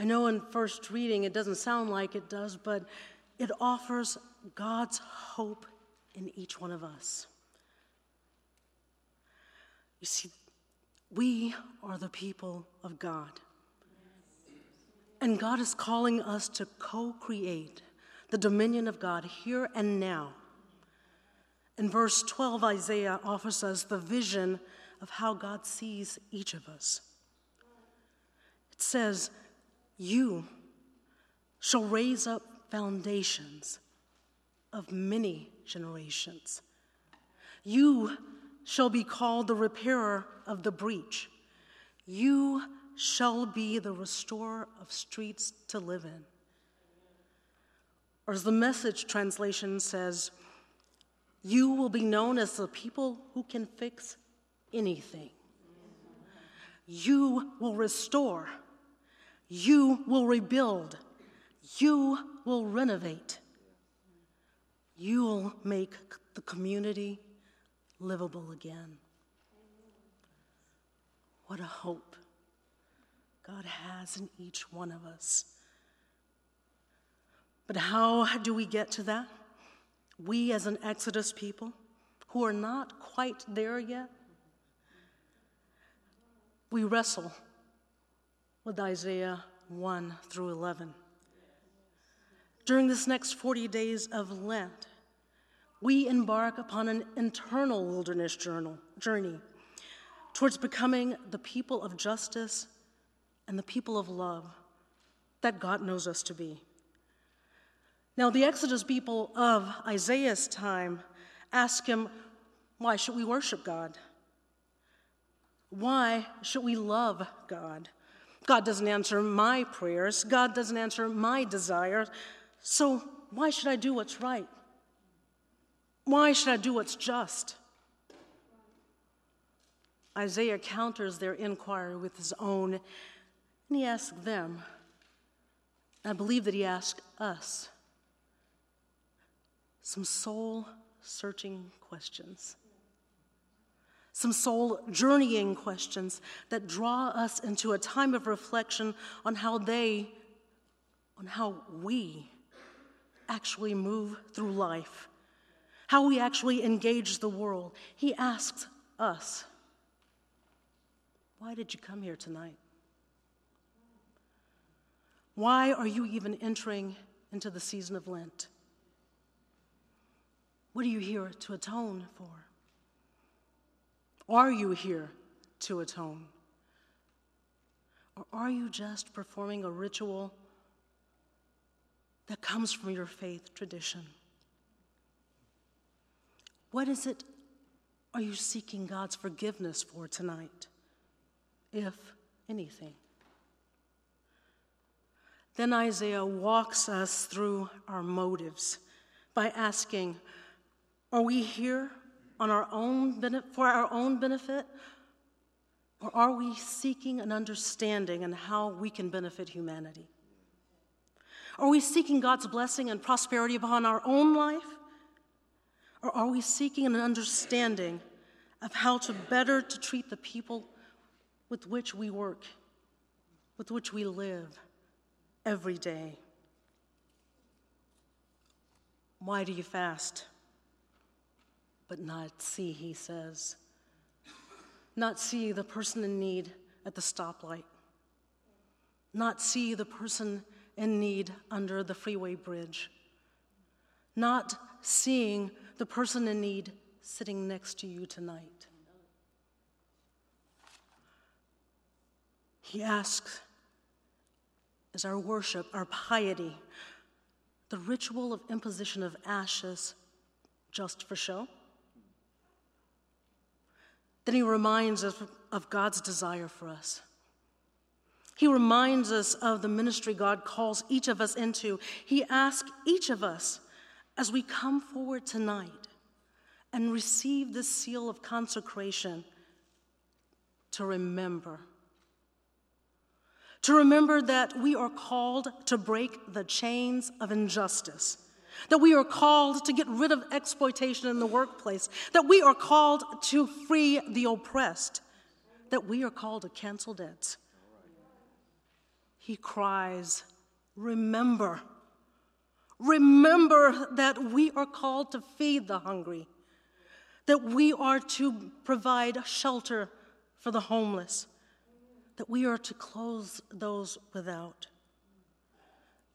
I know in first reading it doesn't sound like it does, but it offers God's hope in each one of us. You see, we are the people of God. And God is calling us to co create the dominion of God here and now. In verse 12, Isaiah offers us the vision of how God sees each of us. It says, You shall raise up foundations of many generations. You shall be called the repairer of the breach. You shall be the restorer of streets to live in. Or as the message translation says, you will be known as the people who can fix anything. You will restore. You will rebuild. You will renovate. You will make the community livable again. What a hope God has in each one of us. But how do we get to that? We, as an Exodus people who are not quite there yet, we wrestle with Isaiah 1 through 11. During this next 40 days of Lent, we embark upon an internal wilderness journey towards becoming the people of justice and the people of love that God knows us to be. Now, the Exodus people of Isaiah's time ask him, Why should we worship God? Why should we love God? God doesn't answer my prayers, God doesn't answer my desires, so why should I do what's right? Why should I do what's just? Isaiah counters their inquiry with his own, and he asks them, I believe that he asked us, some soul searching questions, some soul journeying questions that draw us into a time of reflection on how they, on how we actually move through life, how we actually engage the world. He asks us, why did you come here tonight? Why are you even entering into the season of Lent? What are you here to atone for? Are you here to atone? Or are you just performing a ritual that comes from your faith tradition? What is it are you seeking God's forgiveness for tonight? if anything. Then Isaiah walks us through our motives by asking, Are we here on our own for our own benefit? Or are we seeking an understanding on how we can benefit humanity? Are we seeking God's blessing and prosperity upon our own life? Or are we seeking an understanding of how to better to treat the people with which we work, with which we live every day. Why do you fast? But not see, he says. Not see the person in need at the stoplight. Not see the person in need under the freeway bridge. Not seeing the person in need sitting next to you tonight. He asks, is our worship, our piety, the ritual of imposition of ashes just for show? Then he reminds us of God's desire for us. He reminds us of the ministry God calls each of us into. He asks each of us as we come forward tonight and receive this seal of consecration to remember to remember that we are called to break the chains of injustice, that we are called to get rid of exploitation in the workplace, that we are called to free the oppressed, that we are called to cancel debts. He cries, Remember. Remember that we are called to feed the hungry, that we are to provide shelter for the homeless, that we are to clothe those without,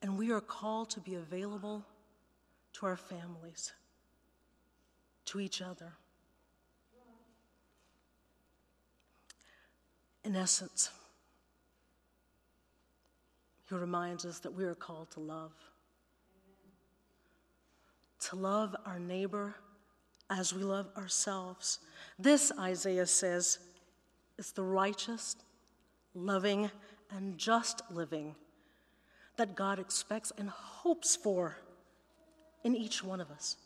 and we are called to be available to our families, to each other. In essence, he reminds us that we are called to love. To love our neighbor as we love ourselves. This, Isaiah says, is the righteous, loving, and just living that God expects and hopes for in each one of us.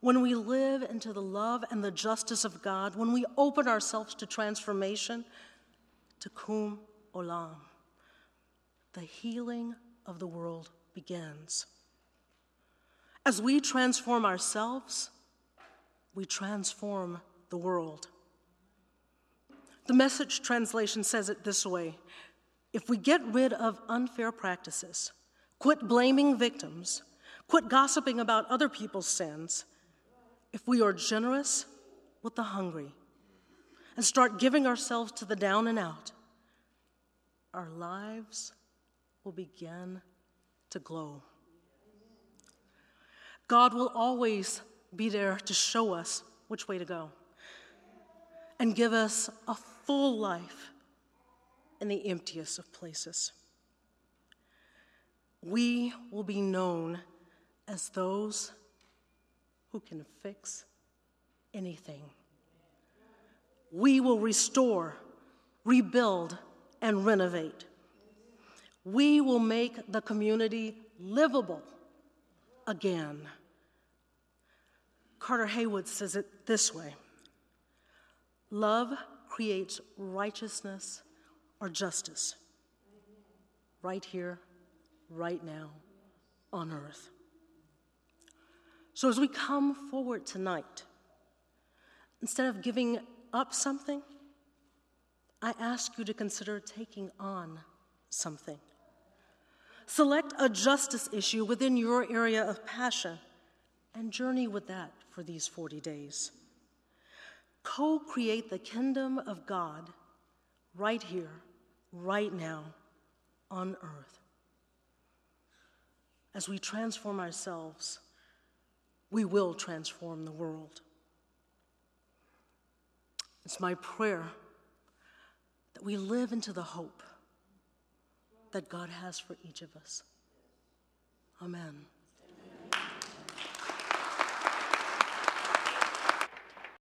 When we live into the love and the justice of God, when we open ourselves to transformation, to tikkun olam, the healing of the world begins. As we transform ourselves, we transform the world. The message translation says it this way If we get rid of unfair practices, quit blaming victims, quit gossiping about other people's sins, if we are generous with the hungry, and start giving ourselves to the down and out, our lives will begin to glow. God will always be there to show us which way to go and give us a full life in the emptiest of places. We will be known as those who can fix anything. We will restore, rebuild, and renovate. We will make the community livable again. Carter Heyward says it this way Love creates righteousness or justice right here, right now, on earth. So as we come forward tonight, instead of giving up something, I ask you to consider taking on something. Select a justice issue within your area of passion and journey with that for these 40 days. Co create the kingdom of God right here, right now, on earth. As we transform ourselves, we will transform the world. It's my prayer that we live into the hope that God has for each of us. Amen.